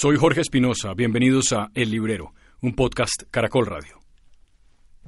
Soy Jorge Espinosa, bienvenidos a El Librero, un podcast Caracol Radio.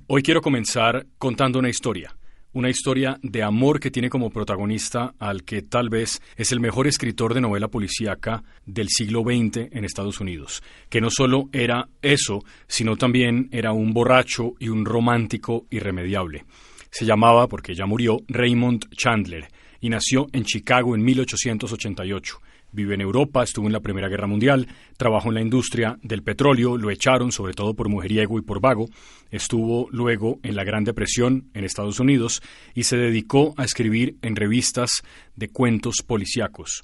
Hoy quiero comenzar contando una historia, una historia de amor que tiene como protagonista al que tal vez es el mejor escritor de novela policíaca del siglo XX en Estados Unidos, que no solo era eso, sino también era un borracho y un romántico irremediable. Se llamaba, porque ya murió, Raymond Chandler, y nació en Chicago en 1888. Vive en Europa, estuvo en la Primera Guerra Mundial, trabajó en la industria del petróleo, lo echaron sobre todo por mujeriego y por vago, estuvo luego en la Gran Depresión en Estados Unidos y se dedicó a escribir en revistas de cuentos policíacos.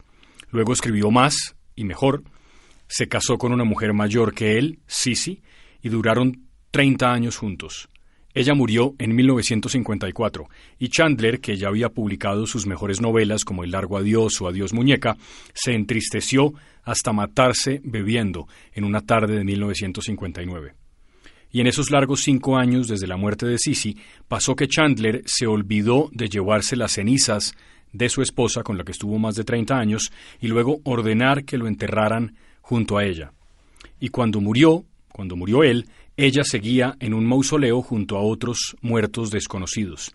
Luego escribió más y mejor, se casó con una mujer mayor que él, Sisi, y duraron 30 años juntos. Ella murió en 1954 y Chandler, que ya había publicado sus mejores novelas como El largo adiós o Adiós muñeca, se entristeció hasta matarse bebiendo en una tarde de 1959. Y en esos largos cinco años desde la muerte de Sisi, pasó que Chandler se olvidó de llevarse las cenizas de su esposa, con la que estuvo más de 30 años, y luego ordenar que lo enterraran junto a ella. Y cuando murió, cuando murió él, ella seguía en un mausoleo junto a otros muertos desconocidos.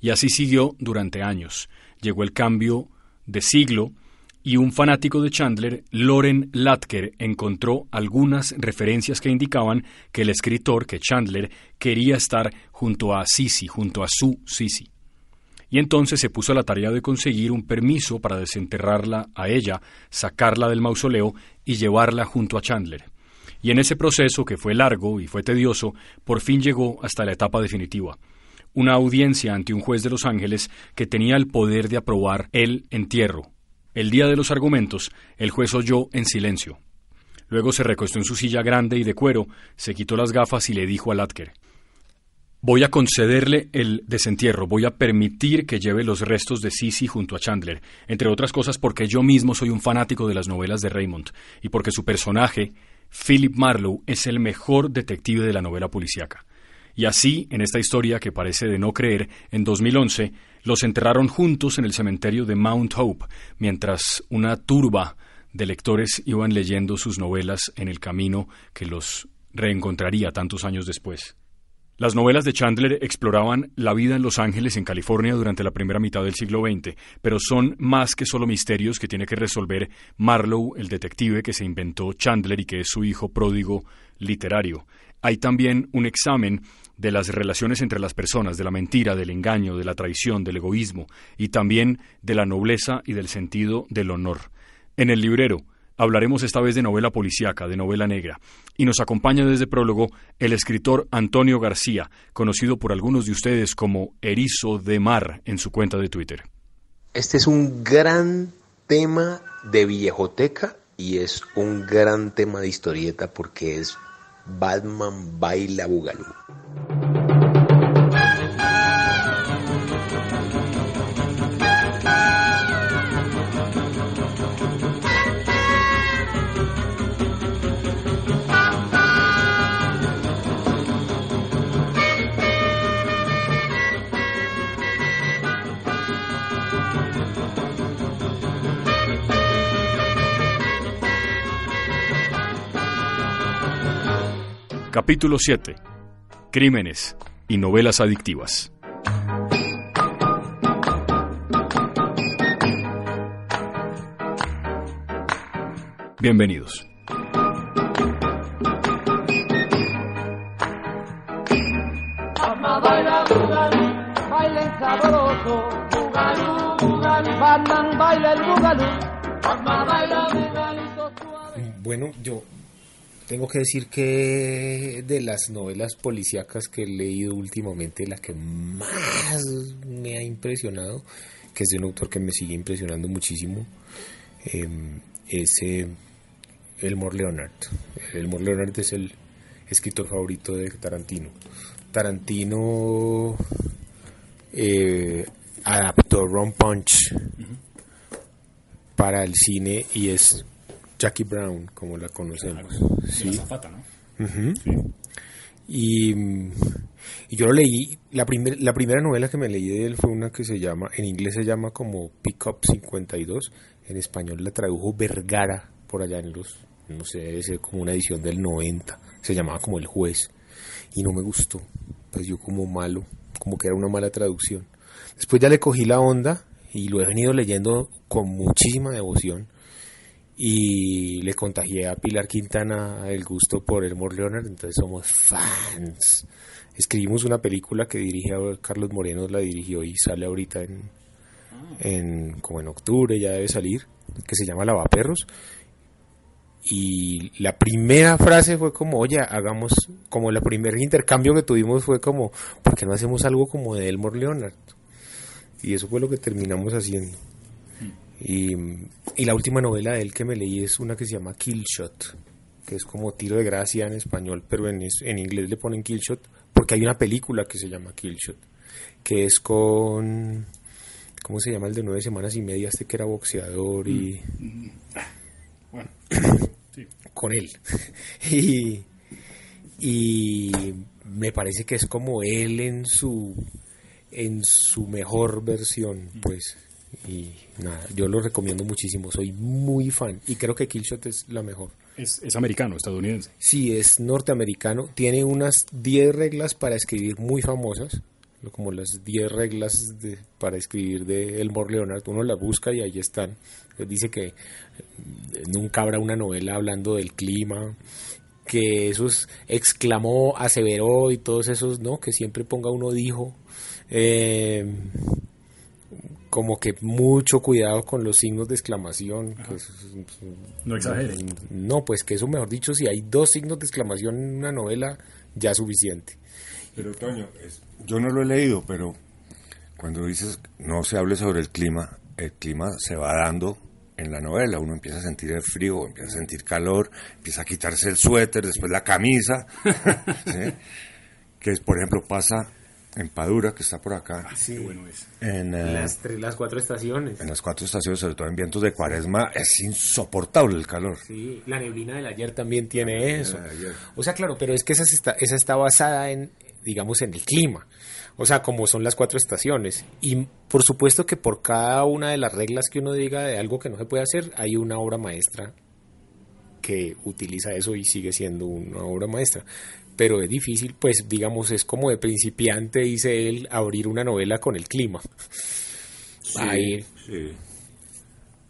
Y así siguió durante años. Llegó el cambio de siglo y un fanático de Chandler, Loren Latker, encontró algunas referencias que indicaban que el escritor, que Chandler, quería estar junto a Sisi, junto a su Sisi. Y entonces se puso a la tarea de conseguir un permiso para desenterrarla a ella, sacarla del mausoleo y llevarla junto a Chandler. Y en ese proceso, que fue largo y fue tedioso, por fin llegó hasta la etapa definitiva. Una audiencia ante un juez de Los Ángeles que tenía el poder de aprobar el entierro. El día de los argumentos, el juez oyó en silencio. Luego se recostó en su silla grande y de cuero, se quitó las gafas y le dijo a Latker Voy a concederle el desentierro, voy a permitir que lleve los restos de Sisi junto a Chandler, entre otras cosas porque yo mismo soy un fanático de las novelas de Raymond y porque su personaje, Philip Marlowe es el mejor detective de la novela policíaca. Y así, en esta historia que parece de no creer, en 2011 los enterraron juntos en el cementerio de Mount Hope, mientras una turba de lectores iban leyendo sus novelas en el camino que los reencontraría tantos años después. Las novelas de Chandler exploraban la vida en Los Ángeles, en California, durante la primera mitad del siglo XX, pero son más que solo misterios que tiene que resolver Marlowe, el detective que se inventó Chandler y que es su hijo pródigo literario. Hay también un examen de las relaciones entre las personas, de la mentira, del engaño, de la traición, del egoísmo, y también de la nobleza y del sentido del honor. En el librero, Hablaremos esta vez de novela policíaca, de novela negra, y nos acompaña desde prólogo el escritor Antonio García, conocido por algunos de ustedes como Erizo de Mar en su cuenta de Twitter. Este es un gran tema de viejoteca y es un gran tema de historieta porque es Batman baila Bugalú. Capítulo 7. Crímenes y novelas adictivas. Bienvenidos. Bueno, yo tengo que decir que de las novelas policíacas que he leído últimamente, la que más me ha impresionado, que es de un autor que me sigue impresionando muchísimo, em, es eh, Elmore Leonard. Elmore Leonard es el escritor favorito de Tarantino. Tarantino eh, adaptó Ron Punch para el cine y es Jackie Brown, como la conocemos. ¿sí? La ¿no? y, y, yo lo leí, la, la primera novela que me leí de él fue una que se llama, en inglés se llama como Pick Up 52, en español la tradujo Vergara por allá en los no sé, debe ser como una edición del 90, se llamaba como El Juez, y no me gustó, pues yo como malo, como que era una mala traducción. Después ya le cogí la onda y lo he venido leyendo con muchísima devoción y le contagié a Pilar Quintana el gusto por Elmore Leonard, entonces somos fans. Escribimos una película que dirige Carlos Moreno, la dirigió y sale ahorita en, en como en octubre, ya debe salir, que se llama Lavaperros. Y la primera frase fue como, oye, hagamos, como el primer intercambio que tuvimos fue como, ¿por qué no hacemos algo como de Elmore Leonard? Y eso fue lo que terminamos haciendo. Y, y, la última novela de él que me leí es una que se llama Killshot, que es como tiro de gracia en español, pero en, en inglés le ponen Killshot porque hay una película que se llama Killshot, que es con... ¿Cómo se llama el de nueve semanas y media? Este que era boxeador y... Mm. Bueno, con él. y, y me parece que es como él en su en su mejor versión, pues. Y nada, yo lo recomiendo muchísimo, soy muy fan y creo que Killshot es la mejor. Es, es americano, estadounidense. Sí, es norteamericano, tiene unas 10 reglas para escribir muy famosas, como las 10 reglas de, para escribir de Elmore Leonard, uno las busca y ahí están. Dice que eh, nunca habrá una novela hablando del clima, que esos exclamó, aseveró y todos esos, ¿no? Que siempre ponga uno dijo eh, como que mucho cuidado con los signos de exclamación. no exagere. No, pues que eso, mejor dicho, si hay dos signos de exclamación en una novela, ya es suficiente. Pero, Toño, yo no lo he leído, pero cuando dices no se hable sobre el clima, el clima se va dando en la novela. Uno empieza a sentir el frío, empieza a sentir calor, empieza a quitarse el suéter, después la camisa. Que, es, por ejemplo, pasa en Padura, que está por acá. Ah, sí, bueno es. En eh, las, las cuatro estaciones. En las cuatro estaciones, sobre todo en vientos de cuaresma, es insoportable el calor. Sí, la neblina del ayer también tiene eso. O sea, claro, pero es que esa está, esa está basada en, digamos, en el clima. O sea, como son las cuatro estaciones. Y por supuesto que por cada una de las reglas que uno diga de algo que no se puede hacer, hay una obra maestra que utiliza eso y sigue siendo una obra maestra pero es difícil, pues digamos, es como de principiante, dice él, abrir una novela con el clima. Sí, sí.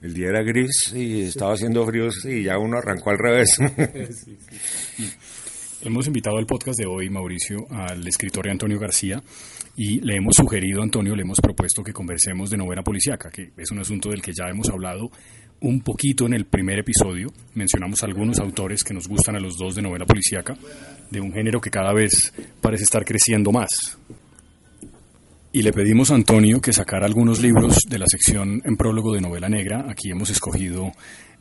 El día era gris y estaba haciendo frío y ya uno arrancó al revés. Hemos invitado al podcast de hoy, Mauricio, al escritor Antonio García y le hemos sugerido, Antonio, le hemos propuesto que conversemos de novela policíaca, que es un asunto del que ya hemos hablado un poquito en el primer episodio. Mencionamos algunos autores que nos gustan a los dos de novela policíaca, de un género que cada vez parece estar creciendo más. Y le pedimos a Antonio que sacara algunos libros de la sección en prólogo de novela negra. Aquí hemos escogido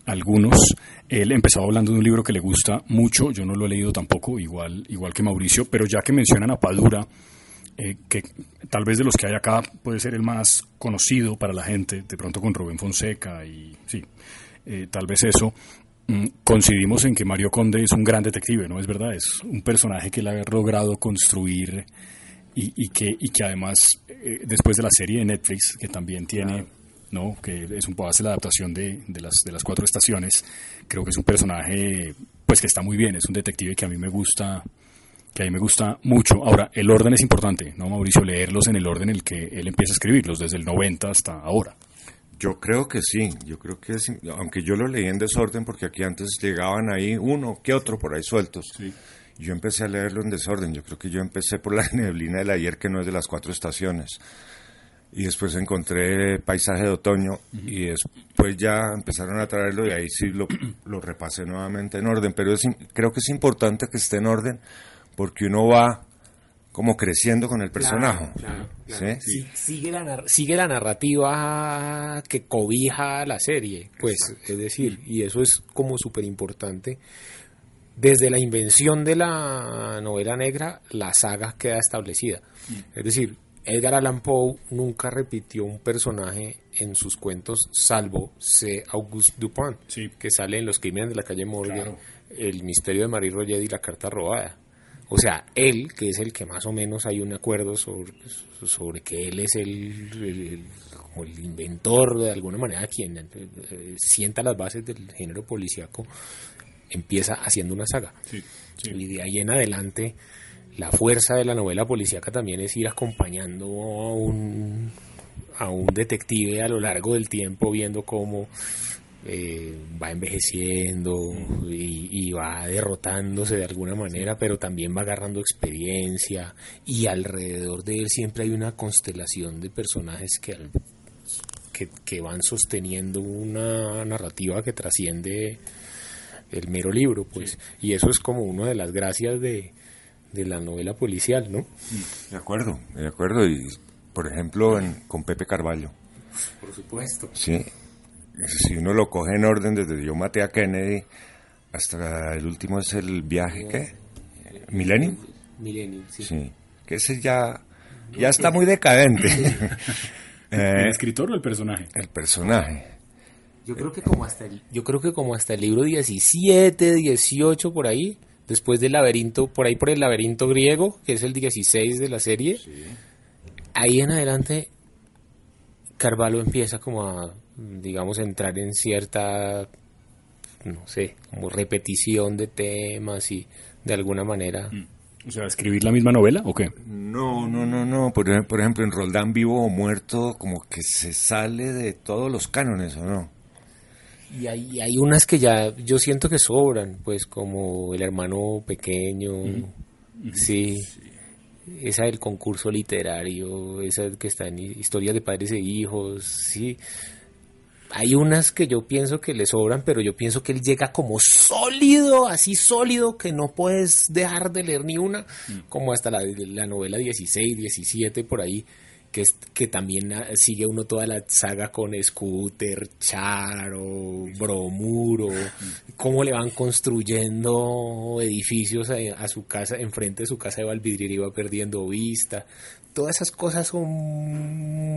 algunos. Él empezó hablando de un libro que le gusta mucho, yo no lo he leído tampoco, igual, igual que Mauricio, pero ya que mencionan a Padura, eh, que tal vez de los que hay acá puede ser el más conocido para la gente, de pronto con Rubén Fonseca y sí, eh, tal vez eso. Mm, coincidimos en que Mario Conde es un gran detective, ¿no es verdad? Es un personaje que él ha logrado construir y, que, y que además, eh, después de la serie de Netflix, que también tiene, ¿no? que es un poco hace la adaptación de, de, las, de las cuatro estaciones, creo que es un personaje pues que está muy bien, es un detective que a mí me gusta que a mí me gusta mucho. Ahora, el orden es importante, ¿no, Mauricio? Leerlos en el orden en el que él empieza a escribirlos, desde el 90 hasta ahora. Yo creo que sí, yo creo que sí, aunque yo lo leí en desorden porque aquí antes llegaban ahí uno que otro por ahí sueltos. Sí. Yo empecé a leerlo en desorden, yo creo que yo empecé por la neblina del ayer que no es de las cuatro estaciones. Y después encontré Paisaje de Otoño y después ya empezaron a traerlo y ahí sí lo, lo repasé nuevamente en orden. Pero creo que es importante que esté en orden porque uno va como creciendo con el personaje. ¿sí? sigue, la, sigue la narrativa que cobija la serie, pues, es decir, y eso es como súper importante. Desde la invención de la novela negra, la saga queda establecida. Mm. Es decir, Edgar Allan Poe nunca repitió un personaje en sus cuentos, salvo C. Auguste Dupin, que sale en Los Crímenes de la calle Morgan, El misterio de Marie Roget y La carta robada. O sea, él, que es el que más o menos hay un acuerdo sobre, sobre que él es el, como el inventor de alguna manera, quien eh, sienta las bases del género policíaco, empieza haciendo una saga. Sí, sí. Y de ahí en adelante, la fuerza de la novela policíaca también es ir acompañando a un, a un detective a lo largo del tiempo, viendo cómo eh, va envejeciendo y, y va derrotándose de alguna manera, pero también va agarrando experiencia y alrededor de él siempre hay una constelación de personajes que, al- que, que van sosteniendo una narrativa que trasciende el mero libro, pues, y eso es como una de las gracias de, de la novela policial, ¿no? De acuerdo, de acuerdo. Y, por ejemplo, en- con Pepe Carballo. Por supuesto. Sí. Si uno lo coge en orden desde yo maté a Kennedy hasta el último es el viaje, ¿qué? Millennium. Millennium, sí. Sí. Que ese ya, ya está muy decadente. ¿El Eh, escritor o el personaje? el personaje. Yo creo que como hasta el, yo creo que como hasta el libro 17, 18 por ahí, después del laberinto, por ahí por el laberinto griego, que es el 16 de la serie, ahí en adelante Carvalho empieza como a, digamos, entrar en cierta, no sé, como repetición de temas y de alguna manera... O sea, ¿escribir la misma novela o qué? No, no, no, no. Por, por ejemplo, en Roldán Vivo o Muerto, como que se sale de todos los cánones, ¿o no? Y hay, hay unas que ya yo siento que sobran, pues como el hermano pequeño, sí, esa del concurso literario, esa que está en hi- historias de padres e hijos, sí. Hay unas que yo pienso que le sobran, pero yo pienso que él llega como sólido, así sólido, que no puedes dejar de leer ni una, como hasta la, la novela 16, 17, por ahí, que, es, que también ah, sigue uno toda la saga con Scooter, Charo, Bromuro, cómo le van construyendo edificios a, a su casa, enfrente de su casa de Valvidrera iba perdiendo vista. Todas esas cosas son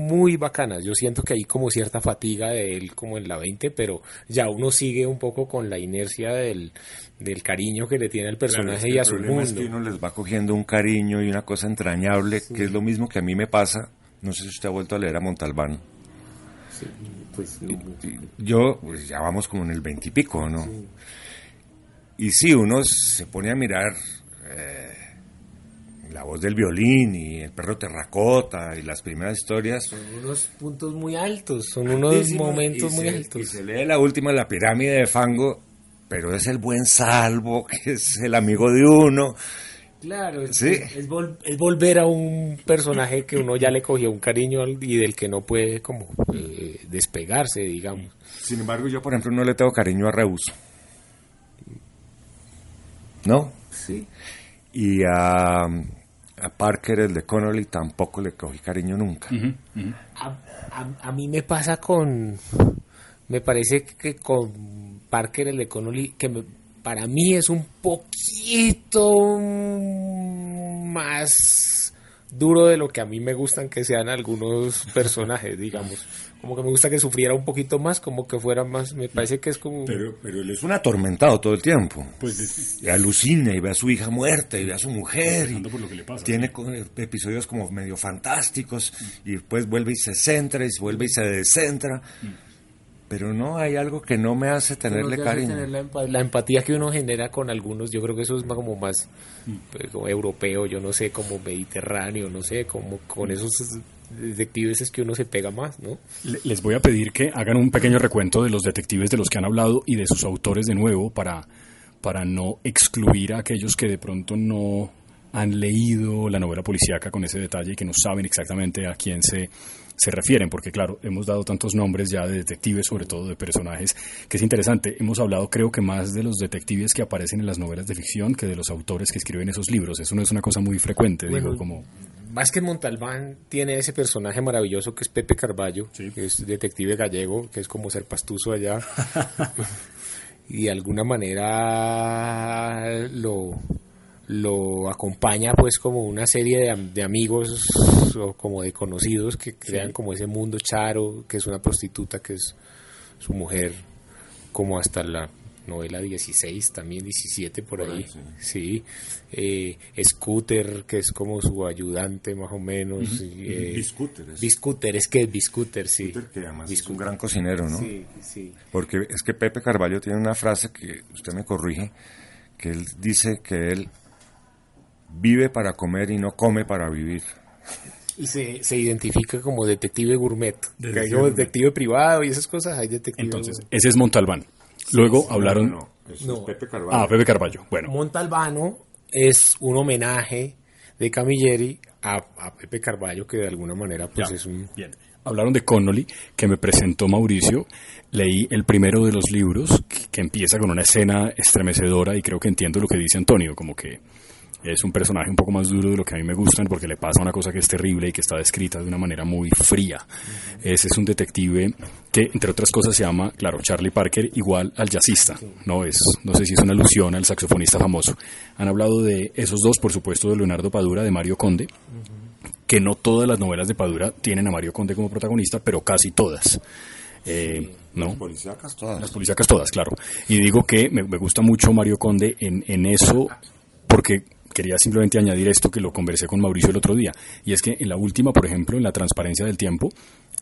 muy bacanas. Yo siento que hay como cierta fatiga de él como en la 20, pero ya uno sigue un poco con la inercia del, del cariño que le tiene al personaje y a su mundo. es que uno les va cogiendo un cariño y una cosa entrañable, que es lo mismo que a mí me pasa. No sé si usted ha vuelto a leer a Montalbán. Pues, Yo, pues ya vamos como en el veintipico, ¿no? Y sí, uno se pone a mirar eh, la voz del violín y el perro terracota y las primeras historias. son unos puntos muy altos, son unos momentos muy se- altos. Y se lee la última, la pirámide de fango, pero es el buen salvo, que es el amigo de uno. Claro, es, Sí. es vol- es volver a un personaje que uno ya le cogió un cariño y del que no puede como eh, despegarse, digamos. Sin embargo, yo, por ejemplo, no le tengo cariño a Reus. ¿No? Sí. Y a, a Parker, el de Connolly, tampoco le cogí cariño nunca. A, a- a mí me pasa con, me parece que con Parker, el de Connolly, que me- para mí es un poquito más duro de lo que a mí me gustan que sean algunos personajes, digamos. Como que me gusta que sufriera un poquito más, como que fuera más, me parece que es como... Pero, pero él es un atormentado todo el tiempo. Pues es- Y alucina y ve a su hija muerta y ve a su mujer. y por lo que le pasa. Tiene co- episodios como medio fantásticos y después vuelve y se centra y vuelve y se descentra. Pero no, hay algo que no me hace tenerle hace cariño. tener la, empa- la empatía que uno genera con algunos, yo creo que eso es más como más pues, como europeo, yo no sé, como mediterráneo, no sé, como con esos detectives es que uno se pega más, ¿no? Le- Les voy a pedir que hagan un pequeño recuento de los detectives de los que han hablado y de sus autores de nuevo para, para no excluir a aquellos que de pronto no han leído la novela policíaca con ese detalle y que no saben exactamente a quién se, se refieren, porque claro, hemos dado tantos nombres ya de detectives, sobre todo de personajes, que es interesante. Hemos hablado creo que más de los detectives que aparecen en las novelas de ficción que de los autores que escriben esos libros. Eso no es una cosa muy frecuente, digo, como... Vázquez Montalbán tiene ese personaje maravilloso que es Pepe Carballo, Sí. que es detective gallego, que es como ser pastuso allá. y de alguna manera lo, lo acompaña pues como una serie de, de amigos o como de conocidos que crean como ese mundo charo, que es una prostituta, que es su mujer, como hasta la novela 16, también 17 por, ahí. Sí. Eh, Scooter, que es como su ayudante más o menos. Uh Biscooter. Es. Biscooter, es que es Biscooter, sí. que además es un gran cocinero, ¿no? Sí, sí. Porque es que Pepe Carballo tiene una frase que usted me corrige, que él dice que él vive para comer y no come para vivir. Y se, se identifica como detective gourmet. Detective, detective privado y esas cosas, hay detective. Entonces, ese es Montalbán. Luego hablaron. No, es Pepe Carvalho. Ah, Pepe Carballo. Bueno. Montalbano es un homenaje de Camilleri a, a, Pepe Carballo, que de alguna manera pues es un... Bien. Hablaron de Connolly, que me presentó Mauricio. Leí el primero de los libros, que, que empieza con una escena estremecedora y creo que entiendo lo que dice Antonio, como que es un personaje un poco más duro de lo que a mí me gustan porque le pasa una cosa que es terrible y que está descrita de una manera muy fría. Ese es un detective que, entre otras cosas, se llama, claro, Charlie Parker igual al jazzista. No, es, no sé si es una alusión al saxofonista famoso. Han hablado de esos dos, por supuesto, de Leonardo Padura, de Mario Conde. que no todas las novelas de Padura tienen a Mario Conde como protagonista, pero casi todas. Eh, ¿no? Las policíacas todas. Las policíacas todas, claro. Y digo que me, me gusta mucho Mario Conde en, en eso porque quería simplemente añadir esto que lo conversé con Mauricio el otro día, y es que en la última, por ejemplo, en la transparencia del tiempo,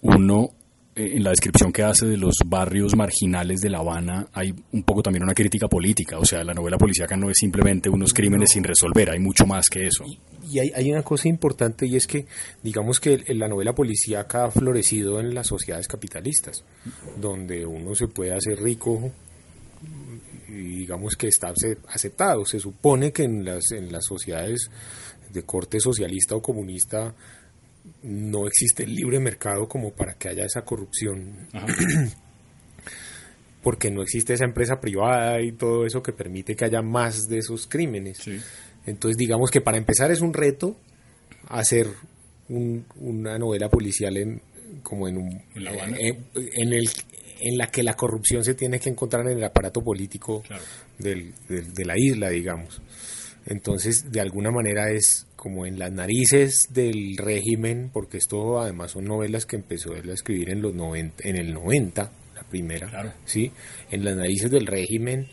uno eh, en la descripción que hace de los barrios marginales de La Habana hay un poco también una crítica política, o sea, la novela policíaca no es simplemente unos crímenes sin resolver, hay mucho más que eso. Y, y hay, hay, una cosa importante y es que digamos que la novela policíaca ha florecido en las sociedades capitalistas, donde uno se puede hacer rico digamos que está aceptado. Se supone que en las, en las sociedades de corte socialista o comunista no existe el libre mercado como para que haya esa corrupción. Porque no existe esa empresa privada y todo eso que permite que haya más de esos crímenes. Sí. Entonces digamos que para empezar es un reto hacer un, una novela policial en como en un ¿En, La Habana? en, en el en la que la corrupción se tiene que encontrar en el aparato político Claro. del, del- de la isla, digamos. Entonces, de alguna manera es como en las narices del régimen, porque esto además son novelas que empezó él a escribir en los 90, en el 90, la primera, Claro. ¿sí? En las narices del régimen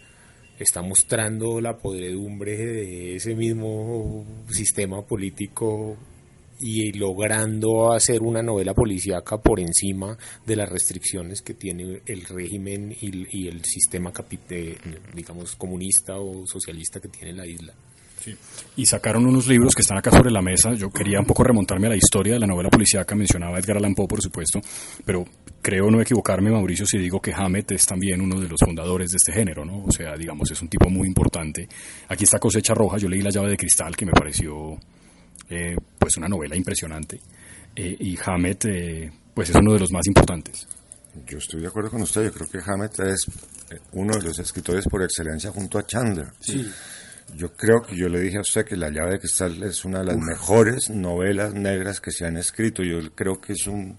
está mostrando la podredumbre de ese mismo sistema político y logrando hacer una novela policíaca por encima de las restricciones que tiene el régimen y, el sistema capi- de, digamos comunista o socialista que tiene la isla. Y sacaron unos libros que están acá sobre la mesa. Yo quería un poco remontarme a la historia de la novela policíaca. Mencionaba Edgar Allan Poe, por supuesto, pero creo no equivocarme, Mauricio, si digo que Hammett es también uno de los fundadores de este género, ¿no? O sea, digamos, es un tipo muy importante. Aquí está Cosecha Roja. Yo leí La llave de cristal, que me pareció, eh, pues, una novela impresionante. Eh, y Hammett, eh, pues, es uno de los más importantes. Yo estoy de acuerdo con usted. Yo creo que Hammett es uno de los escritores por excelencia junto a Chandler. Yo creo que yo le dije a usted que La llave de cristal es una de las mejores novelas negras que se han escrito. Yo creo que es un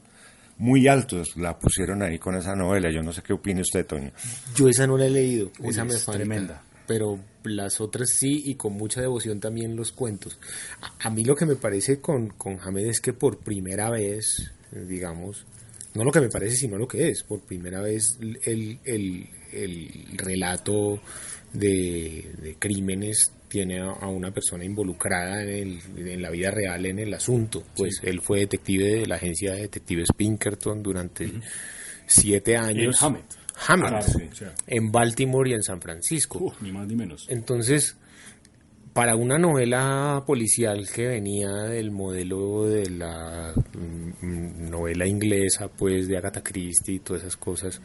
muy alto. La pusieron ahí con esa novela. Yo no sé qué opine usted, Toño. Yo esa no la he leído, Uy, esa me es falta. tremenda. Pero las otras sí y con mucha devoción también los cuentos. A, a mí lo que me parece con, con Hamed es que por primera vez, eh, digamos, no lo que me parece sino lo que es, por primera vez el, el, el relato de, de crímenes tiene a, a una persona involucrada en, el- en la vida real en el asunto. Pues él fue detective de la agencia de detectives Pinkerton durante siete años. Hammett. Hammett, sí, sea. en Baltimore y en San Francisco. Ni más ni menos. Entonces, para una novela policial que venía del modelo de la mm, mm, novela inglesa, pues de Agatha Christie y todas esas cosas,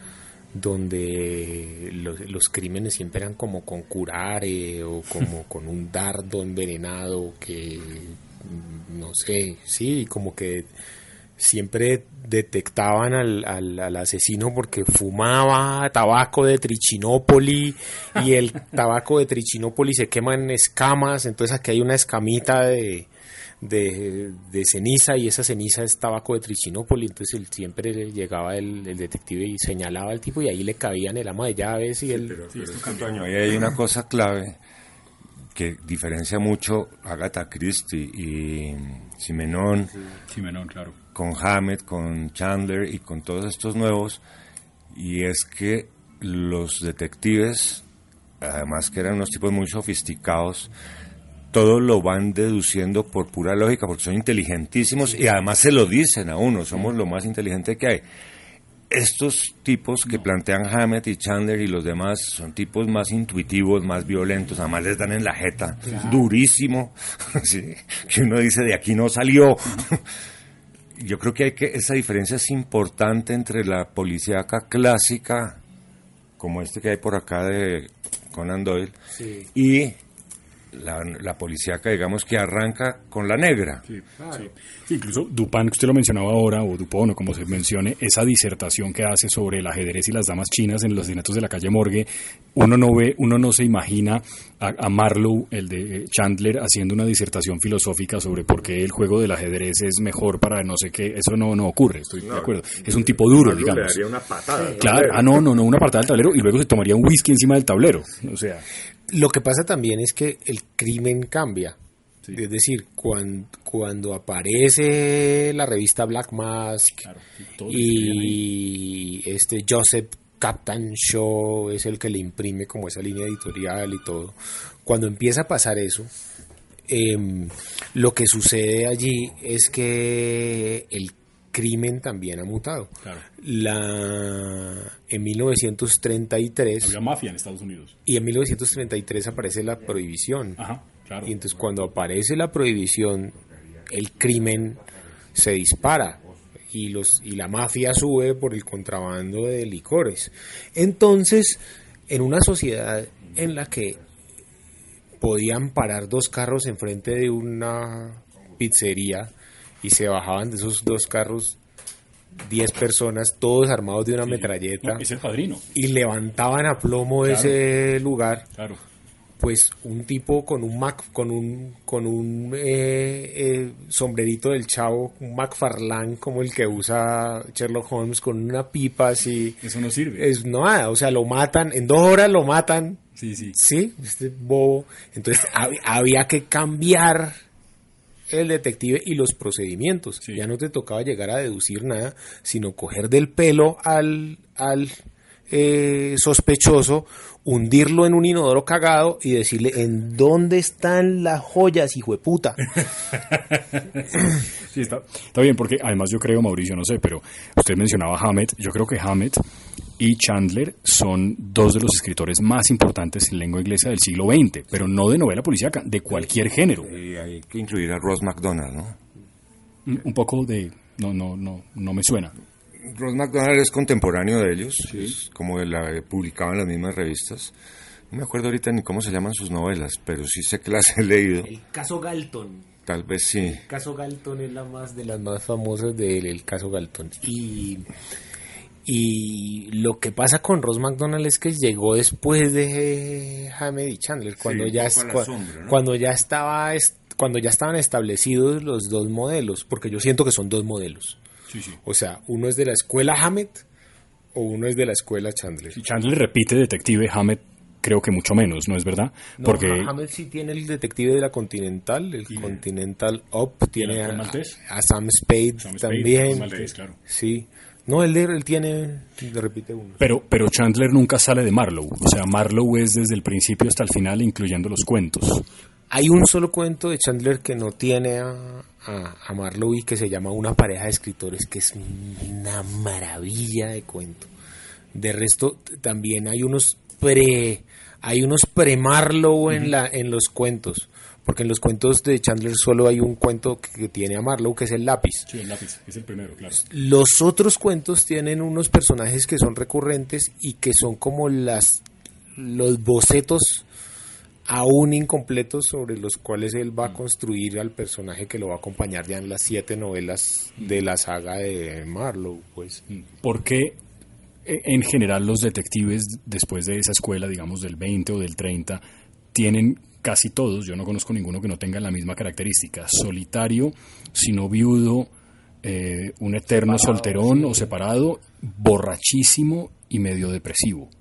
donde los, los crímenes siempre eran como con curare o como con un dardo envenenado que, mm, no sé, sí, como que siempre detectaban al, al, al asesino porque fumaba tabaco de Trichinópoli y el tabaco de Trichinópoli se quema en escamas, entonces aquí hay una escamita de, de, de ceniza y esa ceniza es tabaco de Trichinópoli, entonces él siempre llegaba el, el detective y señalaba al tipo y ahí le cabían el ama de llaves y el... Pero, pero, Toño, ahí hay una cosa clave que diferencia mucho Agatha Christie y Simenón Simenón, claro. Con Hammett, con Chandler y con todos estos nuevos, y es que los detectives además que eran unos tipos muy sofisticados, todo lo van deduciendo por pura lógica, porque son inteligentísimos y además se lo dicen a uno, somos lo más inteligente que hay. Estos tipos que plantean Hammett y Chandler y los demás son tipos más intuitivos, más violentos, además les dan en la jeta, durísimo, que uno dice de aquí no salió. Yo creo que hay que esa diferencia es importante entre la policíaca clásica, como este que hay por acá de Conan Doyle, y la, la policíaca, digamos, que arranca con la negra. Sí, incluso Dupin, que usted lo mencionaba ahora, o Dupont, o como se mencione, esa disertación que hace sobre el ajedrez y las damas chinas en los asesinatos de la calle Morgue, uno no ve, uno no se imagina a, Marlowe, el de Chandler, haciendo una disertación filosófica sobre por qué el juego del ajedrez es mejor para no sé qué, eso no, no ocurre, estoy de acuerdo. Es un tipo duro, digamos. Le daría una patada. Claro, ah, no, no, no, una patada del tablero y luego se tomaría un whisky encima del tablero. O sea. Lo que pasa también es que el crimen cambia. Es decir, cuando, cuando aparece la revista Black Mask y este Joseph Captain Show es el que le imprime como esa línea editorial y todo, cuando empieza a pasar eso, em, lo que sucede allí es que el crimen también ha mutado. La, en 1933... Había mafia en Estados Unidos. Y en 1933 aparece la prohibición. Y entonces cuando aparece la prohibición, el crimen se dispara y, los, y la mafia sube por el contrabando de licores. Entonces, en una sociedad en la que podían parar dos carros enfrente de una pizzería, y se bajaban de esos dos carros 10 personas, todos armados de una metralleta. es el padrino. Y levantaban a plomo ese lugar. Claro. Pues un tipo con un Mac, con un, con un eh, eh, sombrerito del chavo, un McFarlane como el que usa Sherlock Holmes, con una pipa así. Eso no sirve. Es nada, o sea, lo matan, en dos horas lo matan. Sí, sí. Sí, este bobo. Entonces había que cambiar el detective y los procedimientos. Ya no te tocaba llegar a deducir nada, sino coger del pelo al, al eh, sospechoso, hundirlo en un inodoro cagado y decirle en dónde están las joyas, hijo de puta. sí, está, está bien, porque además yo creo, Mauricio, no sé, pero usted mencionaba a Hammett, yo creo que Hammett y Chandler son dos de los escritores más importantes en lengua inglesa del siglo XX, pero no de novela policíaca, de cualquier género. Y hay que incluir a Ross MacDonald, ¿no? Un poco de... no, no, no, no me suena. Ross MacDonald es contemporáneo de ellos, es como de la, publicaba en las mismas revistas. No me acuerdo ahorita ni cómo se llaman sus novelas, pero sí sé que las he leído. El caso Galton. Tal vez sí. El caso Galton es la más de las más famosas de él, el caso Galton. Y y lo que pasa con Ross McDonald es que llegó después de Hamed y Chandler, cuando ya cuando ya estaba cuando ya estaban establecidos los dos modelos, porque yo siento que son dos modelos. O sea, uno es de la escuela Hammett o uno es de la escuela Chandler. Y Chandler repite detective, Hammett creo que mucho menos, ¿no es verdad? Porque Hammett sí tiene el detective de la Continental, el Continental Up, tiene a, Sam Spade también. claro. Sí. No, él, él tiene, le repite uno. Pero, pero Chandler nunca sale de Marlowe. O sea, Marlowe es desde el principio hasta el final, incluyendo los cuentos. Hay un solo cuento de Chandler que no tiene a, a, Marlowe y que se llama Una pareja de escritores, que es una maravilla de cuento. De resto, también hay unos pre, hay unos pre-Marlowe en, la, en los cuentos. Porque en los cuentos de Chandler solo hay un cuento que tiene a Marlowe, que es el lápiz. Sí, el lápiz, es el primero, claro. Los otros cuentos tienen unos personajes que son recurrentes y que son como las los bocetos aún incompletos sobre los cuales él va a mm. construir al personaje que lo va a acompañar ya en las siete novelas de la saga de Marlowe, pues. Mm. ¿Por qué eh, en general los detectives después de esa escuela, digamos del 20 o del 30, tienen casi todos, yo no conozco ninguno que no tenga la misma característica, solitario, sino viudo, eh, un eterno solterón o separado, borrachísimo y medio depresivo.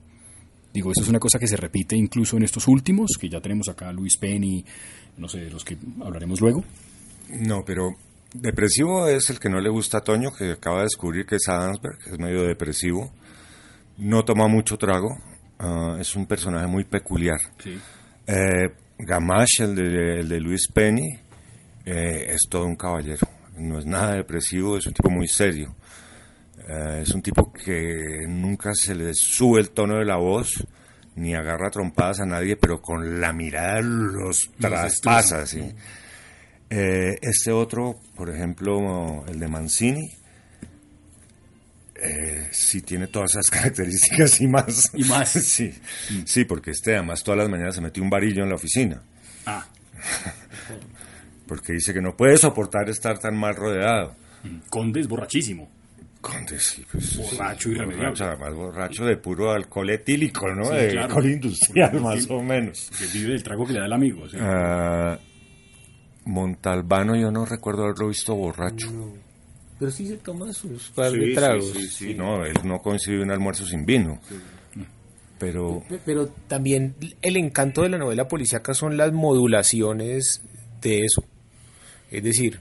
Digo, eso es una cosa que se repite incluso en estos últimos, que ya tenemos acá a Luis Penny, no sé, de los que hablaremos luego. No, pero depresivo es el que no le gusta a Toño, que acaba de descubrir que es Adamsberg, es medio depresivo. No toma mucho trago, ah, es un personaje muy peculiar. Eh, Gamache, el de, el de Luis Penny, eh, es todo un caballero. No es nada depresivo, es un tipo muy serio. Eh, es un tipo que nunca se le sube el tono de la voz, ni agarra trompadas a nadie, pero con la mirada los traspasa. ¿sí? Eh, este otro, por ejemplo, el de Mancini, eh, sí tiene todas esas características y más. Y más. sí, sí, porque este además todas las mañanas se metió un varillo en la oficina. Ah. porque dice que no puede soportar estar tan mal rodeado. Conde es borrachísimo. Conde, sí, pues, Borracho y. Borracho, además borracho de puro alcohol etílico, ¿no? Sí, de claro. alcohol industrial, Sí, más sí. o menos. Que vive del trago que le da el amigo. ¿sí? Ah, Montalbano yo no recuerdo haberlo visto borracho. Pero sí se toma sus par Sí, de tragos. sí, sí, no, él no concibe un almuerzo sin vino. Pero Pe- Pero también el encanto de la novela policíaca son las modulaciones de eso. Es decir,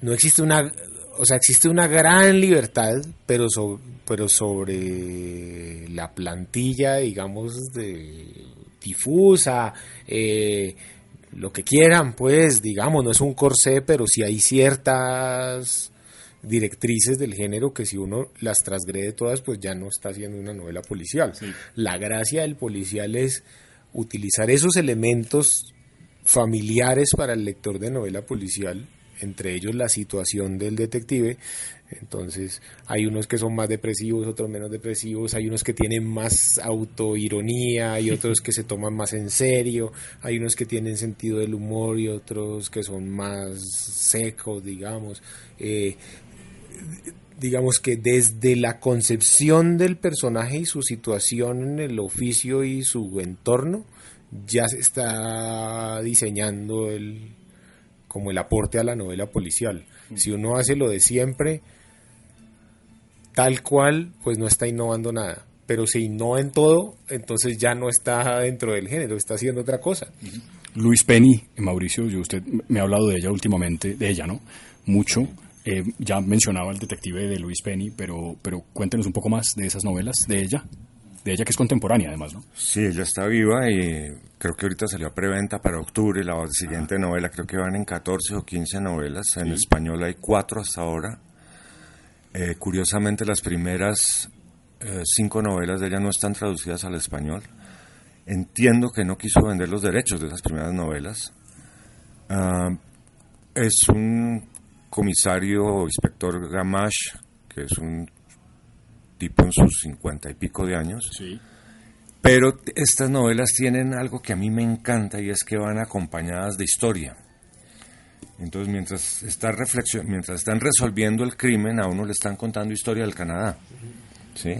no existe una, o sea, existe una gran libertad, pero sobre, pero sobre la plantilla, digamos, de difusa, eh, lo que quieran, pues, digamos, no es un corsé, pero sí hay ciertas directrices del género que si uno las transgrede todas, pues ya no está haciendo una novela policial. La gracia del policial es utilizar esos elementos familiares para el lector de novela policial, entre ellos la situación del detective. Entonces, hay unos que son más depresivos, otros menos depresivos, hay unos que tienen más autoironía, hay otros que se toman más en serio, hay unos que tienen sentido del humor y otros que son más secos, digamos. Eh, digamos que desde la concepción del personaje y su situación en el oficio y su entorno, ya se está diseñando el como el aporte a la novela policial. Si uno hace lo de siempre, tal cual, pues no está innovando nada. Pero si innova en todo, entonces ya no está dentro del género, está haciendo otra cosa. Luis Penny, Mauricio, yo usted me ha hablado de ella últimamente, de ella, ¿no? Mucho. Eh, ya mencionaba el detective de Luis Penny, pero, pero cuéntenos un poco más de esas novelas, de ella, de ella que es contemporánea además, ¿no? sí, ella está viva y creo que ahorita salió a preventa para octubre la siguiente novela. Creo que van en 14 o 15 novelas. En español hay cuatro hasta ahora. Eh, curiosamente, las primeras eh, cinco novelas de ella no están traducidas al español. Entiendo que no quiso vender los derechos de esas primeras novelas. Ah, es un comisario, inspector Gamache, que es un tipo en sus cincuenta y pico de años. Sí. Pero estas novelas tienen algo que a mí me encanta y es que van acompañadas de historia. Entonces, mientras, está mientras están resolviendo el crimen, a uno le están contando historia del Canadá. ¿sí?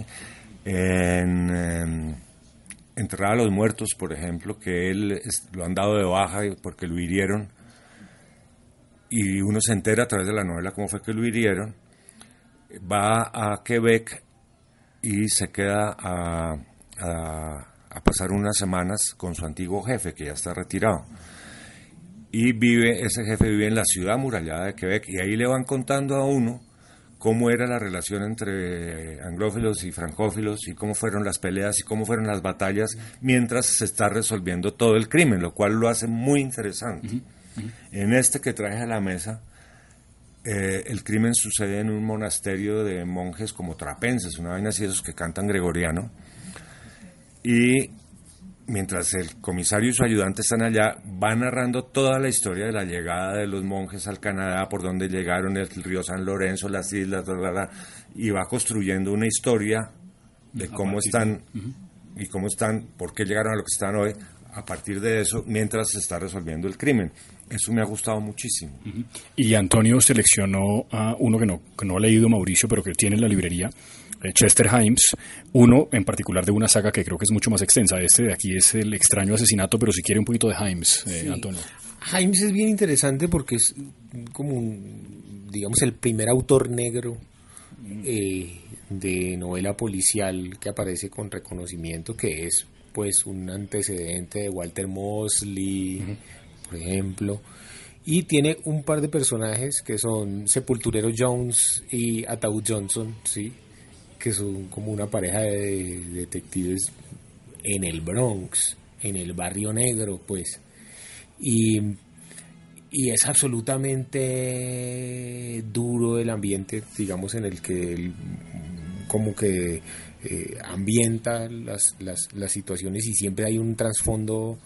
En em, Enterrada a los Muertos, por ejemplo, que él es- lo han dado de baja porque lo hirieron, y uno se entera a través de la novela cómo fue que lo hirieron, va a Quebec y se queda a, pasar unas semanas con su antiguo jefe, que ya está retirado. Y vive, ese jefe vive en la ciudad amurallada de Quebec, y ahí le van contando a uno cómo era la relación entre anglófilos y francófilos, y cómo fueron las peleas y cómo fueron las batallas, mientras se está resolviendo todo el crimen, lo cual lo hace muy interesante. En este que traje a la mesa, eh, el crimen sucede en un monasterio de monjes como trapenses, una vaina así, esos que cantan gregoriano. Y mientras el comisario y su ayudante están allá, va narrando toda la historia de la llegada de los monjes al Canadá, por dónde llegaron, el río San Lorenzo, las islas, bla, bla, bla, y va construyendo una historia de cómo están y cómo están, por qué llegaron a lo que están hoy, a partir de eso, mientras se está resolviendo el crimen. Eso me ha gustado muchísimo. Y Antonio seleccionó a uno que no, que no ha leído Mauricio, pero que tiene en la librería, eh, Chester Himes, uno en particular de una saga que creo que es mucho más extensa. Este de aquí es el extraño asesinato, pero si quiere un poquito de Himes, eh, Sí. Antonio. Himes es bien interesante porque es como un, digamos, el primer autor negro eh, de novela policial que aparece con reconocimiento, que es pues un antecedente de Walter Mosley, por ejemplo. Y tiene un par de personajes que son Sepulturero Jones y Ataúd Johnson, ¿sí? que son como una pareja de detectives en el Bronx, en el barrio negro, pues. Y, y es absolutamente duro el ambiente, digamos, en el que él como que eh, ambienta las, las, las situaciones y siempre hay un trasfondo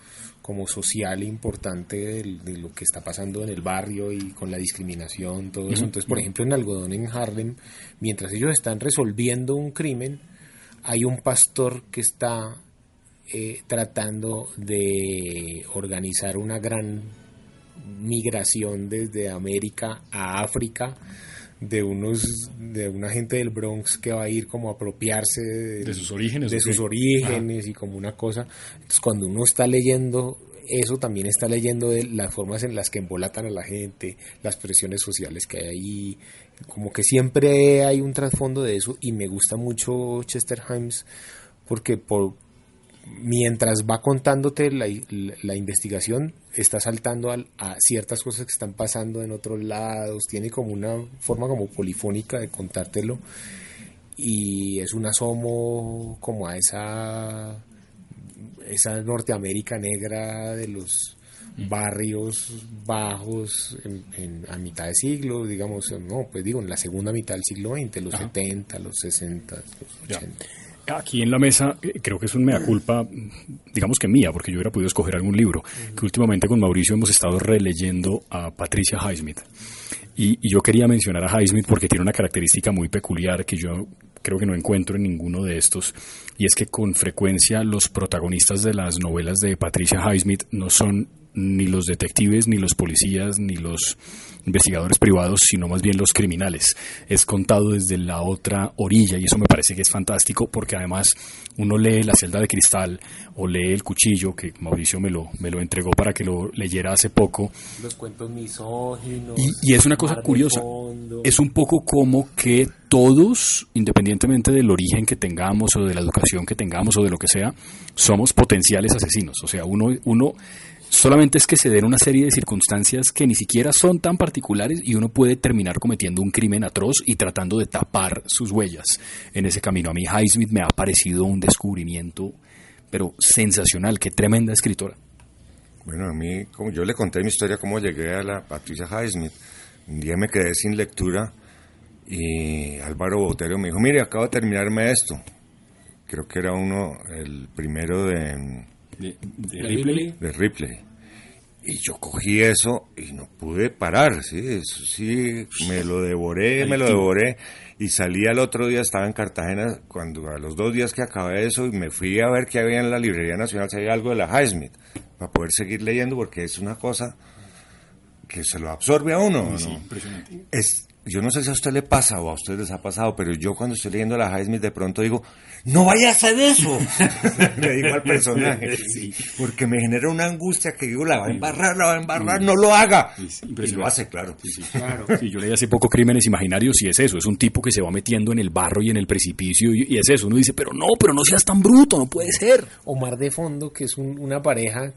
como social importante de, de, lo que está pasando en el barrio y con la discriminación, todo eso. Entonces, por ejemplo, en Algodón, en Harlem, mientras ellos están resolviendo un crimen, hay un pastor que está eh, tratando de organizar una gran migración desde América a África de unos de una gente del Bronx que va a ir como a apropiarse de, de sus orígenes de sus orígenes y como una cosa. Entonces cuando uno está leyendo eso también está leyendo de las formas en las que embolatan a la gente las presiones sociales que hay ahí. Como que siempre hay un trasfondo de eso y me gusta mucho Chester Himes porque por mientras va contándote la, la, la investigación, está saltando a, a, ciertas cosas que están pasando en otros lados, tiene como una forma como polifónica de contártelo y es un asomo como a esa esa Norteamérica negra de los barrios bajos en, en, a mitad de siglo, digamos, no, pues digo, en la segunda mitad del siglo XX, los Ajá. 70, los 60, los 80. Ya aquí en la mesa eh, creo que es un mea culpa, digamos que mía, porque yo hubiera podido escoger algún libro, que últimamente con Mauricio hemos estado releyendo a Patricia Highsmith. Y, y, yo quería mencionar a Highsmith porque tiene una característica muy peculiar que yo creo que no encuentro en ninguno de estos, y es que con frecuencia los protagonistas de las novelas de Patricia Highsmith no son ni los detectives, ni los policías, ni los investigadores privados, sino más bien los criminales. Es contado desde la otra orilla y eso me parece que es fantástico porque además uno lee La celda de cristal o lee El cuchillo, que Mauricio me lo, me lo entregó para que lo leyera hace poco. Los cuentos misóginos. Y, y es una cosa curiosa. Es un poco como que todos, independientemente del origen que tengamos o de la educación que tengamos o de lo que sea, somos potenciales asesinos. O sea, uno, uno Solamente es que se den una serie de circunstancias que ni siquiera son tan particulares y uno puede terminar cometiendo un crimen atroz y tratando de tapar sus huellas en ese camino. A mí Highsmith me ha parecido un descubrimiento, pero sensacional, qué tremenda escritora. Bueno, a mí, como yo le conté mi historia, cómo llegué a la Patricia Highsmith. Un día me quedé sin lectura y Álvaro Botero me dijo, mire, acabo de terminarme esto. Creo que era uno, el primero de de, de, Ripley. de, Ripley. Y yo cogí eso y no pude parar, sí, eso sí, me lo devoré, me lo devoré. Y salí al otro día, estaba en Cartagena, cuando a los dos días que acabé eso, y me fui a ver qué había en la Librería Nacional, si había algo de la Highsmith, para poder seguir leyendo, porque es una cosa que se lo absorbe a uno. Sí, ¿no? impresionante. Es, yo no sé si a usted le pasa o a ustedes les ha pasado, pero yo cuando estoy leyendo la Highsmith de pronto digo, no vaya a hacer eso, le digo al personaje, Sí. porque me genera una angustia que digo, la va a embarrar, la va a embarrar, no lo haga. Sí, sí, Y lo hace, claro. Sí, sí. Sí, yo leí hace poco Crímenes Imaginarios y es eso, es un tipo que se va metiendo en el barro y en el precipicio y, y es eso, uno dice, pero no, pero no seas tan bruto, no puede ser. Omar de Fondo, que es un- una pareja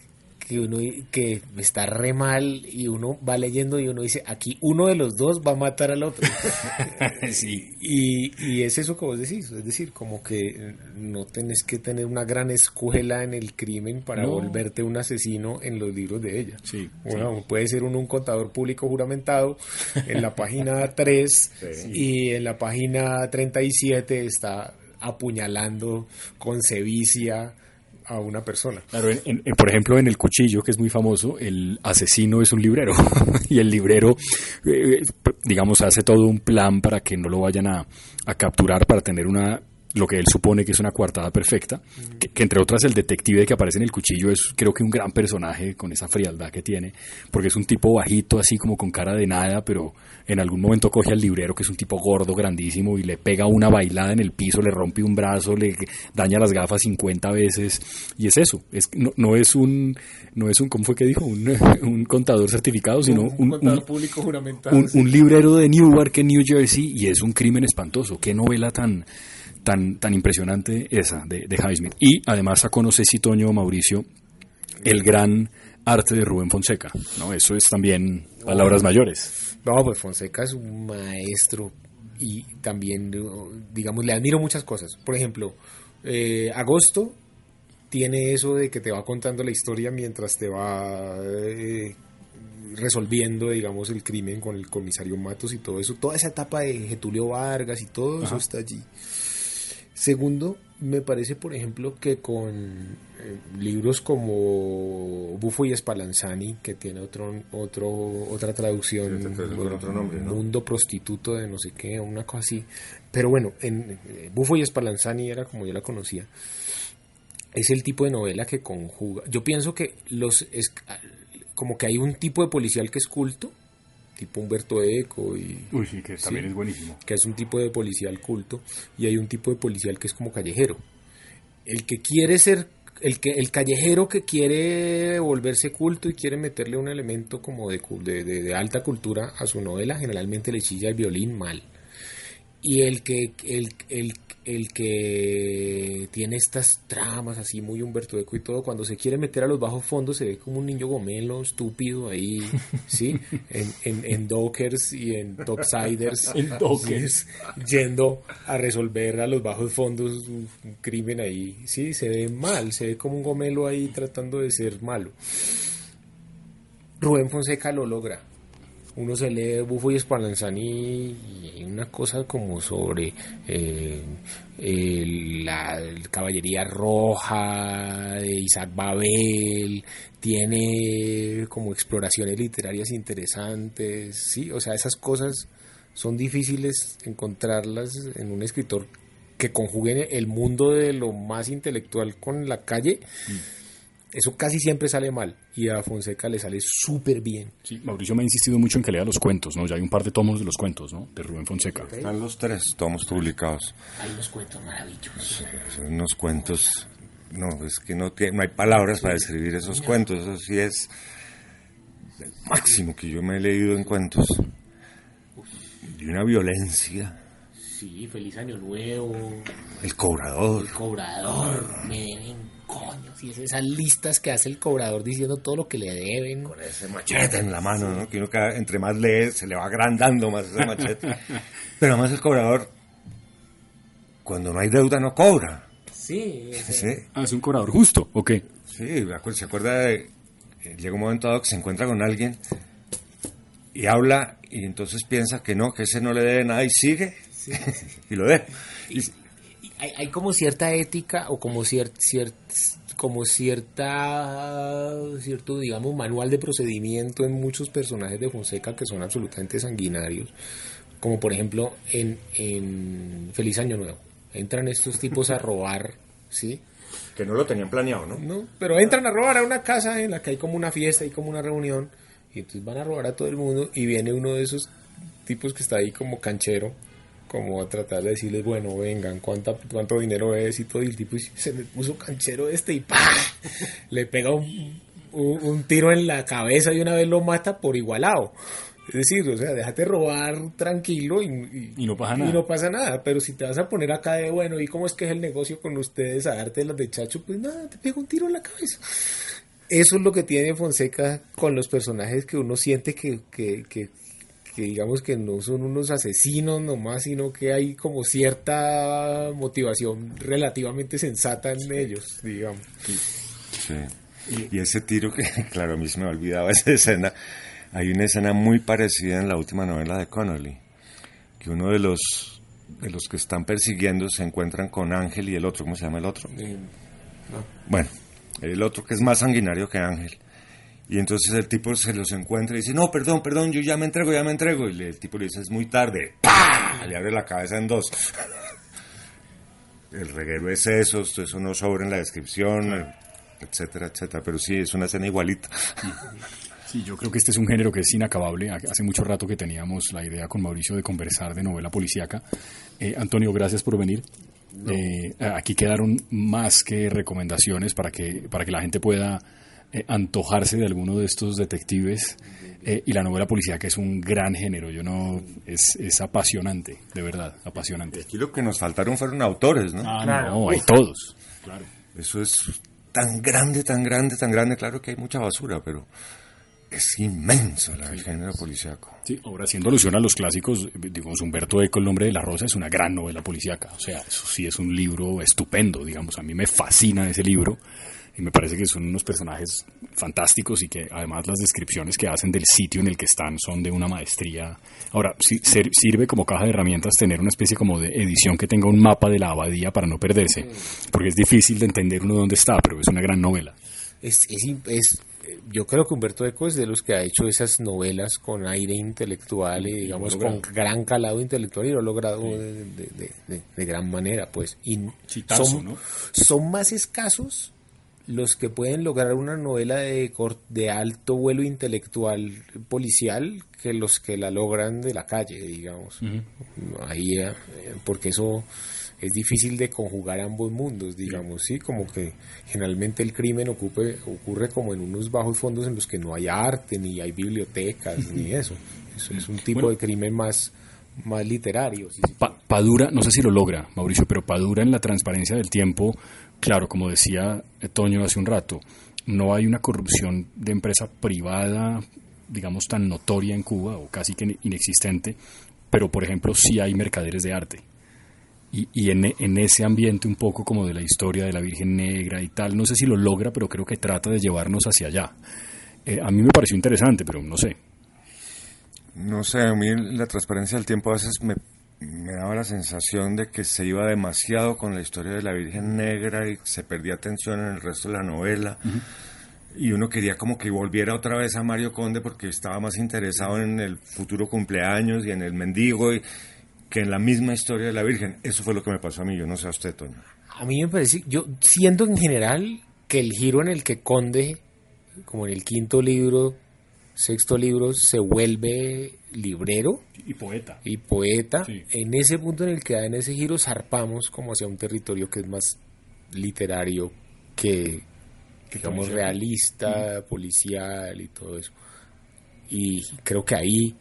que uno que está re mal y uno va leyendo y uno dice, aquí uno de los dos va a matar al otro. sí. Y, y es eso como decís, es decir, como que no tenés que tener una gran escuela en el crimen para No. volverte un asesino en los libros de ella. Sí, Bueno, puede ser uno un contador público juramentado en la página 3 y en la página 37 está apuñalando con sevicia a una persona. Claro, en- en- por ejemplo, en El Cuchillo, que es muy famoso, el asesino es un librero. y el librero, eh, digamos, hace todo un plan para que no lo vayan a, a capturar, para tener una lo que él supone que es una coartada perfecta, que, que entre otras el detective que aparece en el cuchillo es creo que un gran personaje con esa frialdad que tiene, porque es un tipo bajito así como con cara de nada, pero en algún momento coge al librero que es un tipo gordo, grandísimo, y le pega una bailada en el piso, le rompe un brazo, le daña las gafas 50 veces, y es eso, es, no, no es un, no es un, ¿cómo fue que dijo? Un, un contador certificado, sino un, contador un- público juramentado. un, sí. un librero de Newark en New Jersey y es un crimen espantoso. Qué novela tan, tan, tan impresionante esa de, de Highsmith. Y además sacó, no sé si Toño o Mauricio, el gran arte de Rubén Fonseca. ¿no? Eso es también palabras mayores. No, pues Fonseca es un maestro y también, digamos, le admiro muchas cosas. Por ejemplo, eh, Agosto tiene eso de que te va contando la historia mientras te va eh, resolviendo, digamos, el crimen con el comisario Matos y todo eso. Toda esa etapa de Getulio Vargas y todo eso está allí. Segundo, me parece, por ejemplo, que con eh, libros como Bufo y Spallanzani, que tiene otro, otro, otra traducción, Mundo Prostituto de no sé qué, una cosa así. Pero bueno, en eh, Bufo y Spallanzani era como yo la conocía. Es el tipo de novela que conjuga. Yo pienso que los es, como que hay un tipo de policial que es culto, tipo Humberto Eco y Uy, sí, que también es buenísimo. Que es un tipo de policial culto y hay un tipo de policial que es como callejero. El que quiere ser el que el callejero que quiere volverse culto y quiere meterle un elemento como de, de, de alta cultura a su novela, generalmente le chilla el violín mal. Y el que el, el, el que tiene estas tramas así muy Humberto Eco y todo, cuando se quiere meter a los bajos fondos se ve como un niño gomelo estúpido ahí, ¿sí? En, en, en Dockers y en Topsiders. en Dockers. Yendo a resolver a los bajos fondos un crimen ahí. Sí, se ve mal, se ve como un gomelo ahí tratando de ser malo. Rubén Fonseca lo logra uno se lee Bufo y Spallanzani y hay una cosa como sobre eh, la caballería roja de Isaac Babel, tiene como exploraciones literarias interesantes, sí, o sea, esas cosas son difíciles encontrarlas en un escritor que conjugue el mundo de lo más intelectual con la calle. Mm. Eso casi siempre sale mal y a Fonseca le sale súper bien. Sí, Mauricio me ha insistido mucho en que lea los cuentos, ¿no? Ya hay un par de tomos de los cuentos, ¿no? De Rubén Fonseca. Están los tres tomos publicados. Hay unos cuentos maravillosos. son unos cuentos, no, es que no, tiene, no hay palabras para describir esos cuentos, eso sí es el máximo que yo me he leído en cuentos. De una violencia. Sí, feliz año nuevo. El cobrador. El cobrador, miren coño, si es esas listas que hace el cobrador diciendo todo lo que le deben. Con ese machete en la mano, ¿no? Que uno cada, entre más lee, se le va agrandando más ese machete. Pero además el cobrador, cuando no hay deuda, no cobra. Sí. ¿Sí? Ah, es un cobrador justo, ¿o qué? Sí, se acuerda de... Llega un momento dado que se encuentra con alguien y habla y entonces piensa que no, que ese no le debe nada y sigue y lo deja. Y, hay, como cierta ética o como, cierta como cierta, cierto, digamos, manual de procedimiento en muchos personajes de Fonseca que son absolutamente sanguinarios, como por ejemplo en, en Feliz Año Nuevo. Entran estos tipos a robar, ¿sí? Que no lo tenían planeado, ¿no? No, pero entran a robar a una casa en la que hay como una fiesta y como una reunión, y entonces van a robar a todo el mundo, y viene uno de esos tipos que está ahí como canchero, como a tratar de decirles, bueno, vengan, ¿cuánta, cuánto dinero es y todo, y el tipo se me puso canchero este y ¡pah! le pega un, un, tiro en la cabeza y una vez lo mata por igualado. Es decir, o sea, déjate robar tranquilo y, y, no pasa nada. Y no pasa nada, pero si te vas a poner acá de, bueno, ¿y cómo es que es el negocio con ustedes a darte las de chacho? Pues nada, te pega un tiro en la cabeza. Eso es lo que tiene Fonseca con los personajes que uno siente que, que, que que digamos que no son unos asesinos nomás, sino que hay como cierta motivación relativamente sensata en ellos, digamos. Sí. Y, ese tiro que, claro, a mí se me olvidaba esa escena, hay una escena muy parecida en la última novela de Connolly, que uno de los de los que están persiguiendo se encuentran con Ángel y el otro, ¿cómo se llama el otro? Eh, bueno, el otro que es más sanguinario que Ángel y entonces el tipo se los encuentra y dice, no, perdón, perdón, yo ya me entrego, ya me entrego. Y el tipo le dice, es muy tarde. ¡Pah! Le abre la cabeza en dos. el reguero es eso, eso no sobra en la descripción, etcétera, etcétera. Pero sí, es una escena igualita. Sí, yo creo que este es un género que es inacabable. Hace mucho rato que teníamos la idea con Mauricio de conversar de novela policíaca. Eh, Antonio, gracias por venir. Eh, aquí quedaron más que recomendaciones para que, para que la gente pueda eh, antojarse de alguno de estos detectives eh, y la novela policía que es un gran género. Yo no es, es apasionante de verdad apasionante. Aquí lo que nos faltaron fueron autores no ah, no hay todos. Claro. Eso es tan grande tan grande tan grande. Claro que hay mucha basura pero es inmenso la, el género policíaco. Sí, ahora haciendo alusión a los clásicos, digamos, Humberto Eco, El nombre de la rosa, es una gran novela policíaca. O sea, eso sí es un libro estupendo, digamos. A mí me fascina ese libro y me parece que son unos personajes fantásticos y que además las descripciones que hacen del sitio en el que están son de una maestría. Ahora, sí, sirve como caja de herramientas tener una especie como de edición que tenga un mapa de la abadía para no perderse, porque es difícil de entender uno dónde está, pero es una gran novela. Es, es, yo creo que Humberto Eco es de los que ha hecho esas novelas con aire intelectual y digamos con gran calado intelectual y lo ha logrado de, de, gran manera pues y son, son más escasos los que pueden lograr una novela de, de alto vuelo intelectual policial que los que la logran de la calle, digamos. Ahí, eh, porque eso es difícil de conjugar ambos mundos, digamos, sí, como que generalmente el crimen ocupe, ocurre como en unos bajos fondos en los que no hay arte, ni hay bibliotecas, ni eso. Eso es un tipo de crimen más más literario. Padura, no sé si lo logra, Mauricio, pero Padura en la transparencia del tiempo Claro, como decía Toño hace un rato, no hay una corrupción de empresa privada, digamos, tan notoria en Cuba o casi que inexistente, pero por ejemplo sí hay mercaderes de arte. Y, en, ese ambiente un poco como de la historia de la Virgen Negra y tal, no sé si lo logra, pero creo que trata de llevarnos hacia allá. Eh, a mí me pareció interesante, pero no sé. No sé, a mí la transparencia del tiempo a veces me me daba la sensación de que se iba demasiado con la historia de la Virgen Negra y se perdía atención en el resto de la novela. Y uno quería como que volviera otra vez a Mario Conde porque estaba más interesado en el futuro cumpleaños y en el mendigo y, que en la misma historia de la Virgen. Eso fue lo que me pasó a mí, yo no sé a usted, Toño. A mí me parece, yo siento en general que el giro en el que Conde, como en el quinto libro, sexto libro, se vuelve librero y poeta. Y poeta. En ese punto en el que en ese giro zarpamos como hacia un territorio que es más literario que, digamos, realista, policial y todo eso. Y creo que ahí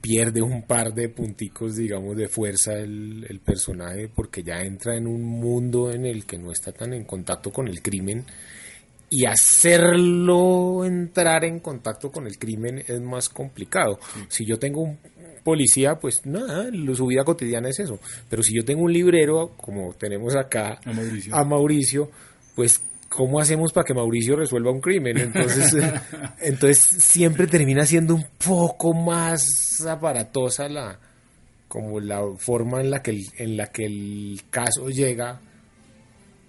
pierde un par de punticos, digamos, de fuerza el, el, personaje porque ya entra en un mundo en el que no está tan en contacto con el crimen y hacerlo entrar en contacto con el crimen es más complicado. Si yo tengo un policía, pues nada, su vida cotidiana es eso. Pero si yo tengo un librero, como tenemos acá a Mauricio, pues ¿cómo hacemos para que Mauricio resuelva un crimen? Entonces, entonces siempre termina siendo un poco más aparatosa la como la forma en la que el, en la que el caso llega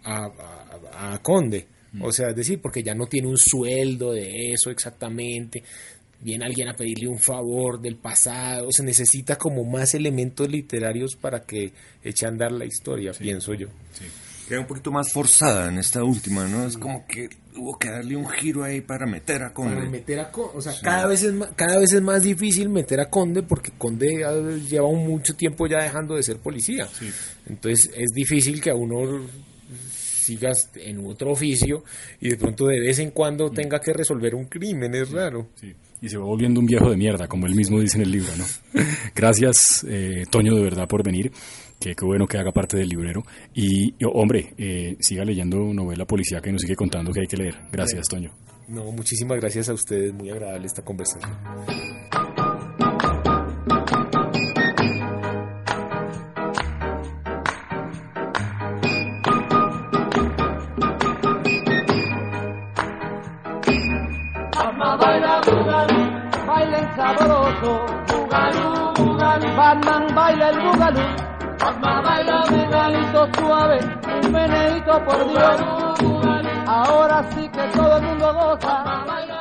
a Conde. O sea, es decir, porque ya no tiene un sueldo de eso exactamente, viene alguien a pedirle un favor del pasado, se necesita como más elementos literarios para que eche a andar la historia, pienso yo. Sí. Queda un poquito más forzada en esta última, ¿no? Es como que hubo que darle un giro ahí para meter a Conde. Para meter a Conde, o sea, cada, vez es más, cada vez es más difícil meter a Conde porque Conde lleva mucho tiempo ya dejando de ser policía. Entonces es difícil que a uno sigas en otro oficio y de pronto de vez en cuando mm. tenga que resolver un crimen, es raro. Y se va volviendo un viejo de mierda, como él mismo dice en el libro, ¿no? Gracias, eh, Toño, de verdad, por venir. Que qué bueno que haga parte del librero. Y, hombre, eh, siga leyendo novela policía que nos sigue contando que hay que leer. Gracias, Toño. No, muchísimas gracias a ustedes. Muy agradable esta conversación. Sabroso, bugalú, bugalú, Batman baila el bugalú, Batman baila bugalito suave, un meneito por Dios, ahora sí que todo el mundo goza.